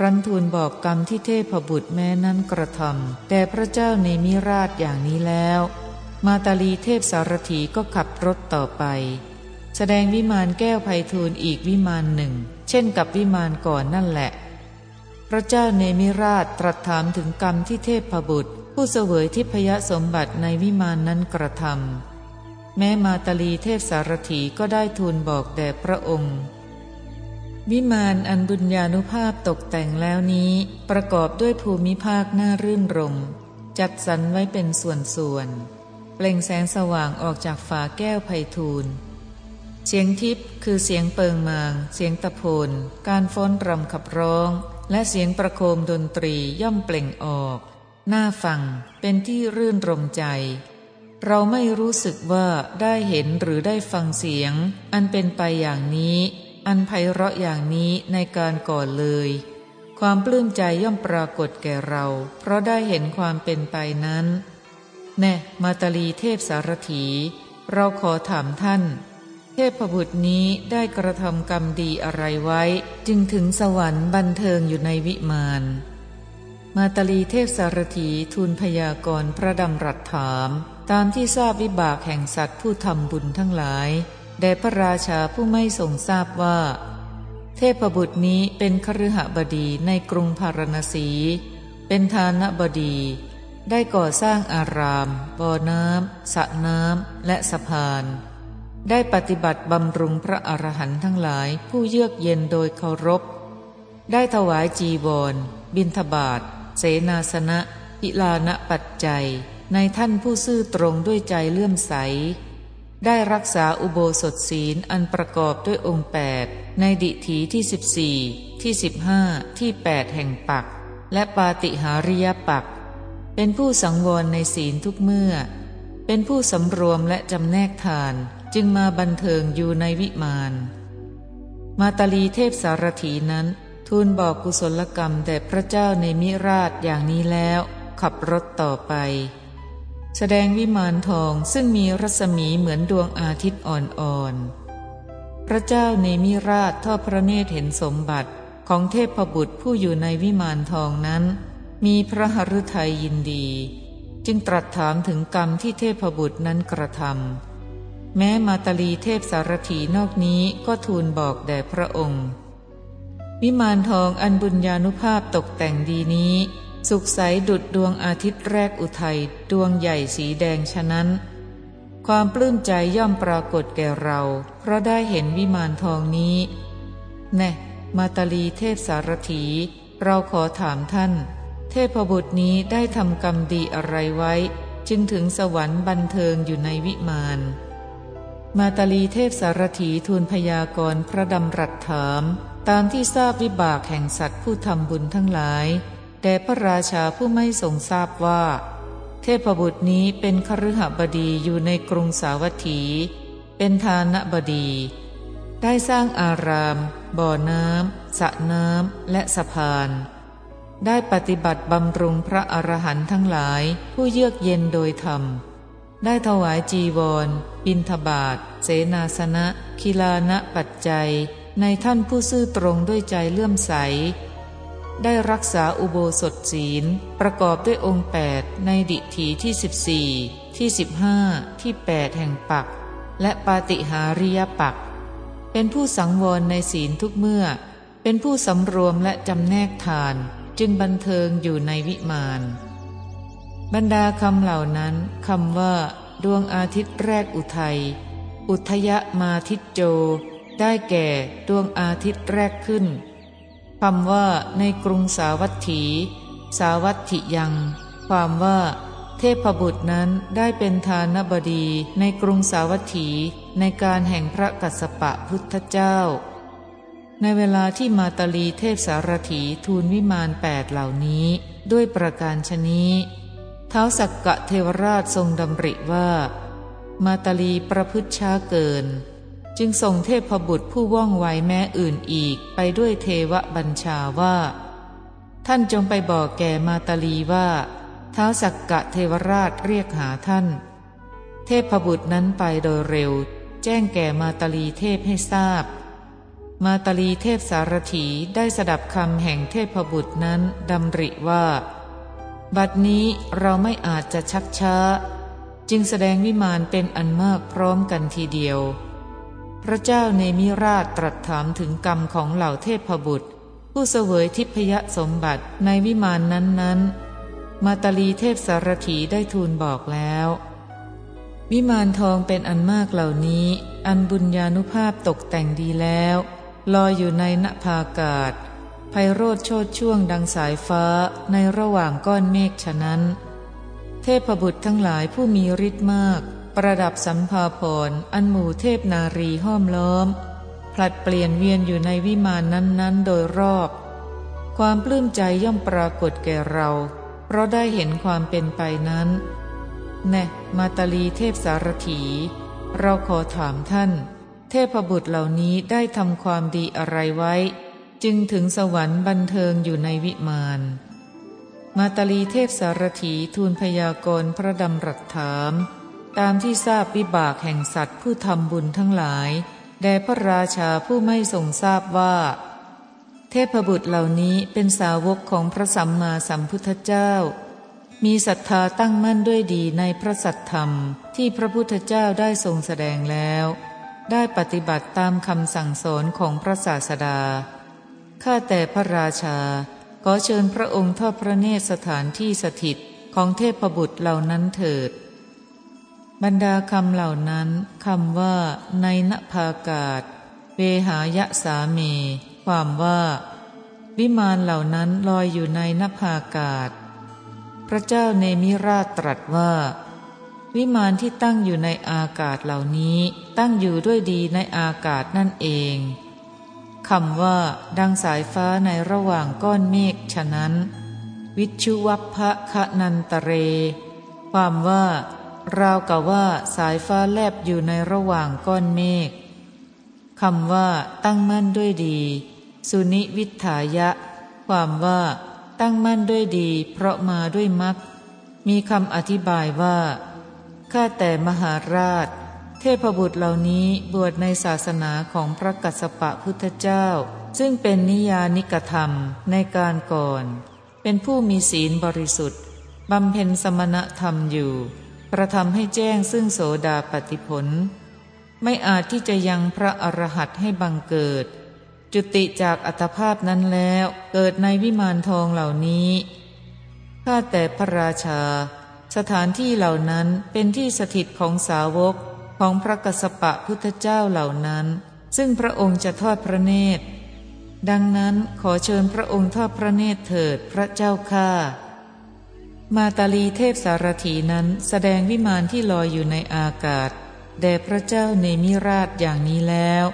รั้นทูลบอกกรรมที่เทพบุตรแม้นั้นกระทำแต่พระเจ้าในมิราชอย่างนี้แล้ว มาตาลีเทพสารถีก็ขับรถต่อไป แสดงวิมานแก้วไพฑูรย์อีกวิมานหนึ่ง เช่นกับวิมานก่อนนั่นแหละ พระเจ้าเนมิราชตรัสถามถึงกรรมที่เทพบุตร ผู้เสวยทิพยสมบัติในวิมานนั้นกระทำแม้มาตาลีเทพสารถีก็ได้ทูลบอกแด่พระองค์ วิมานอันบุญญาณุภาพตกแต่งแล้วนี้ ประกอบด้วยภูมิภาคน่ารื่นรม จัดสรรไว้เป็นส่วนๆเปล่งแสงสว่างออกจากฝาแก้วไพทูลเสียงทิพย์คือเสียงเปิงมาง เสียงตะโพนการฟ้อนรำขับร้อง และเสียงประโคมดนตรีย่อมเปล่งออกหน้าฟังเป็นที่รื่นรมใจ เราไม่รู้สึกว่าได้เห็นหรือได้ฟังเสียง อันเป็นไปอย่างนี้ อันไพเราะอย่างนี้ในการก่อนเลย ความปลื้มใจย่อมปรากฏแก่เรา เพราะได้เห็นความเป็นไปนั้น แน่มาตาลีเทพสารถี เราขอถามท่าน เทพบุตรนี้ได้กระทำกรรมดีอะไรไว้ จึงถึงสวรรค์บันเทิงอยู่ในวิมานมาตาลีเทพสารถีทูลพยากรณ์พระดำรัสถาม ตามที่ทราบวิบากแห่งสัตว์ผู้ทำบุญทั้งหลาย แด่พระราชาผู้ไม่ทรงทราบว่า เทพบุตรนี้เป็นคฤหบดีในกรุงพารณสี เป็นทานบดี ได้ก่อสร้างอาราม บ่อน้ำสระน้ำและสะพาน ได้ปฏิบัติบำรุงพระอรหันต์ทั้งหลายผู้เยือกเย็นโดยเคารพ ได้ถวายจีวร บินทบาทเสนาสนะอิลานะปัจจัยในท่านผู้ซื่อตรงด้วยใจเลื่อมใส ได้รักษาอุโบสถศีลอันประกอบด้วยองค์แปดในดิถีที่สิบสี่ที่สิบห้าที่แปดแห่งปัก และปาติหาริยปัก เป็นผู้สังวรในศีลทุกเมื่อ เป็นผู้สำรวมและจำแนกทานจึงมาบันเทิงอยู่ในวิมาน มาตาลีเทพสารถีนั้น ทูลบอกกุศลกรรมแด่พระเจ้าในมิราชอย่างนี้แล้ว ขับรถต่อไป แสดงวิมานทองซึ่งมีรัศมีเหมือนดวงอาทิตย์อ่อนๆ พระเจ้าเนมิราชทอดพระเนตรเห็นสมบัติของเทพบุตรผู้อยู่ในวิมานทองนั้น มีพระหฤทัยยินดี จึงตรัสถามถึงกรรมที่เทพบุตรนั้นกระทำแม้มาตาลีเทพสารถีนอกนี้ก็ทูลบอกแด่พระองค์ วิมานทองอันบุญญาณุภาพตกแต่งดีนี้ สุขใสดุดดวงอาทิตย์แรกอุทัยดวงใหญ่สีแดงฉะนั้น ความปลื้มใจย่อมปรากฏแก่เรา เพราะได้เห็นวิมานทองนี้ แน่มาตาลีเทพสารถี เราขอถามท่าน เทพบุตรนี้ได้ทำกรรมดีอะไรไว้ จึงถึงสวรรค์บันเทิงอยู่ในวิมานมาตาลีเทพสารถีทูลพยากรณ์พระดำรัสถาม ตามที่ทราบวิบากแห่งสัตว์ผู้ทำบุญทั้งหลาย แต่พระราชาผู้ไม่ทรงทราบว่า เทพบุตรนี้เป็นคฤหบดีอยู่ในกรุงสาวัตถี เป็นทานบดี ได้สร้างอาราม บ่อน้ำสระน้ำและสะพานได้ปฏิบัติบำรุงพระอรหันต์ทั้งหลายผู้เยือกเย็นโดยธรรม ได้ถวายจีวร บินทบาท เสนาสนะ คิลานะปัจจัย ในท่านผู้ซื่อตรงด้วยใจเลื่อมใส ได้รักษาอุโบสถศีล ประกอบด้วยองค์แปดในดิถีที่สิบสี่ที่สิบห้าที่แปดแห่งปัก และปาติหาริยปัก เป็นผู้สังวรในศีลทุกเมื่อ เป็นผู้สำรวมและจำแนกทานจึงบันเทิงอยู่ในวิมาน บรรดาคำเหล่านั้นคำว่า ดวงอาทิตย์แรกอุทัย อุทยมาทิตโจ ได้แก่ดวงอาทิตย์แรกขึ้น คำว่าในกรุงสาวัตถี สาวัตถิยัง ความว่า เทพบุตรนั้นได้เป็นทานบดีในกรุงสาวัตถีในการแห่งพระกัสสปะพุทธเจ้า ในเวลาที่มาตาลีเทพสารถีทูลวิมานแปดเหล่านี้ด้วยประการชนี้เท้าสักกะเทวราชทรงดำริว่า มาตาลีประพฤติช้าเกิน จึงส่งเทพบุตรผู้ว่องไวแม้อื่นอีกไปด้วยเทวบัญชาว่า ท่านจงไปบอกแก่มาตาลีว่าเท้าสักกะเทวราชเรียกหาท่าน เทพบุตรนั้นไปโดยเร็ว แจ้งแก่มาตาลีเทพให้ทราบ มาตาลีเทพสารถีได้สดับคำแห่งเทพบุตรนั้นดำริว่า บัดนี้เราไม่อาจจะชักช้า จึงแสดงวิมานเป็นอันมากพร้อมกันทีเดียว พระเจ้าเนมิราชตรัสถามถึงกรรมของเหล่าเทพบุตร ผู้เสวยทิพยสมบัติในวิมานนั้นๆ มาตาลีเทพสารถีได้ทูลบอกแล้ว วิมานทองเป็นอันมากเหล่านี้ อันบุญญาณุภาพตกแต่งดีแล้วลอยอยู่ในนภากาศไพโรธโชดช่วงดังสายฟ้าในระหว่างก้อนเมฆฉะนั้น เทพบุตรทั้งหลายผู้มีฤทธิ์มาก ประดับสัมภาพรอันหมู่เทพนารีห้อมล้อม ผลัดเปลี่ยนเวียนอยู่ในวิมานนั้นๆ โดยรอบ ความปลื้มใจย่อมปรากฏแก่เรา เพราะได้เห็นความเป็นไปนั้น แน่มาตาลีเทพสารถี เราขอถามท่าน เทพบุตรเหล่านี้ได้ทำความดีอะไรไว้ จึงถึงสวรรค์บันเทิงอยู่ในวิมานมาตาลีเทพสารถีทูลพยากรณ์พระดำรัสถาม ตามที่ทราบวิบากแห่งสัตว์ผู้ทำบุญทั้งหลาย แด่พระราชาผู้ไม่ทรงทราบว่า เทพบุตรเหล่านี้เป็นสาวกของพระสัมมาสัมพุทธเจ้า มีศรัทธาตั้งมั่นด้วยดีในพระสัทธรรมที่พระพุทธเจ้าได้ทรงแสดงแล้ว ได้ปฏิบัติตามคำสั่งสอนของพระศาสดา ข้าแต่พระราชา ขอเชิญพระองค์ทอดพระเนตรสถานที่สถิตของเทพบุตรเหล่านั้นเถิด บรรดาคำเหล่านั้นคำว่า ในนภากาศเวหายะสามี ความว่า วิมานเหล่านั้นลอยอยู่ในนภากาศ พระเจ้าเนมิราชตรัสว่า วิมานที่ตั้งอยู่ในอากาศเหล่านี้ตั้งอยู่ด้วยดีในอากาศนั่นเองคำว่า ดังสายฟ้าในระหว่างก้อนเมฆฉะนั้น วิชุวัพพะคะนันตเร ความว่า ราวกับว่าสายฟ้าแลบอยู่ในระหว่างก้อนเมฆคำว่า ตั้งมั่นด้วยดี สุนิวิทายะ ความว่า ตั้งมั่นด้วยดี เพราะมาด้วยมักมีคำอธิบายว่าข้าแต่มหาราช เทพบุตรเหล่านี้บวชในศาสนาของพระกัสสปะพุทธเจ้า ซึ่งเป็นนิยานิกธรรมในการก่อน เป็นผู้มีศีลบริสุทธิ์บำเพ็ญสมณธรรมอยู่ กระทำให้แจ้งซึ่งโสดาปฏิผล ไม่อาจที่จะยังพระอรหัตให้บังเกิด จุติจากอัตภาพนั้นแล้วเกิดในวิมานทองเหล่านี้ข้าแต่พระราชา สถานที่เหล่านั้นเป็นที่สถิตของสาวกของพระกสปะพุทธเจ้าเหล่านั้น ซึ่งพระองค์จะทอดพระเนตร ดังนั้นขอเชิญพระองค์ทอดพระเนตรเถิดพระเจ้าข้า มาตาลีเทพสารถีนั้นแสดงวิมานที่ลอยอยู่ในอากาศ แด่พระเจ้าเนมิราชอย่างนี้แล้ว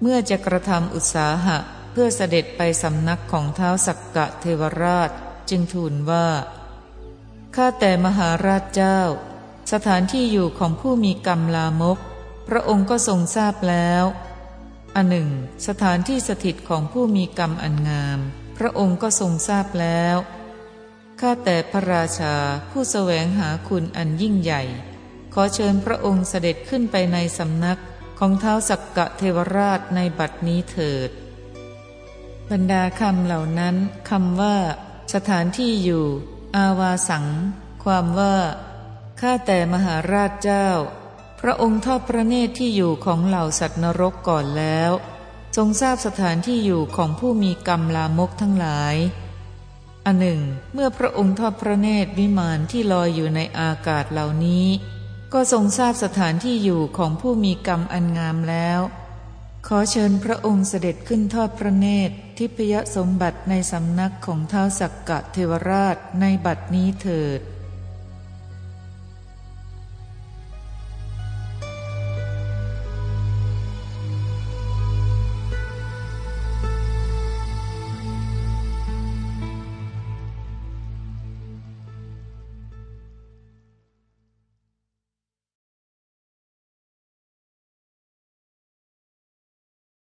เมื่อจะกระทำอุตสาหะเพื่อเสด็จไปสำนักของเท้าสักกะเทวราชจึงทูลว่า ข้าแต่มหาราชเจ้า สถานที่อยู่ของผู้มีกรรมลามก พระองค์ก็ทรงทราบแล้วอันหนึ่ง สถานที่สถิตของผู้มีกรรมอันงาม พระองค์ก็ทรงทราบแล้ว ข้าแต่พระราชาผู้แสวงหาคุณอันยิ่งใหญ่ ขอเชิญพระองค์เสด็จขึ้นไปในสำนักของเท้าสักกะเทวราชในบัดนี้เถิด บรรดาคำเหล่านั้นคำว่า สถานที่อยู่ อาวาสัง ความว่า ข้าแต่มหาราชเจ้า พระองค์ทอดพระเนตรที่อยู่ของเหล่าสัตว์นรกก่อนแล้ว ทรงทราบสถานที่อยู่ของผู้มีกรรมลามกทั้งหลาย อันหนึ่ง เมื่อพระองค์ทอดพระเนตรวิมานที่ลอยอยู่ในอากาศเหล่านี้ ก็ทรงทราบสถานที่อยู่ของผู้มีกรรมอันงามแล้ว ขอเชิญพระองค์เสด็จขึ้นทอดพระเนตรทิพยสมบัติในสำนักของเท้าสักกะเทวราชในบัดนี้เถิด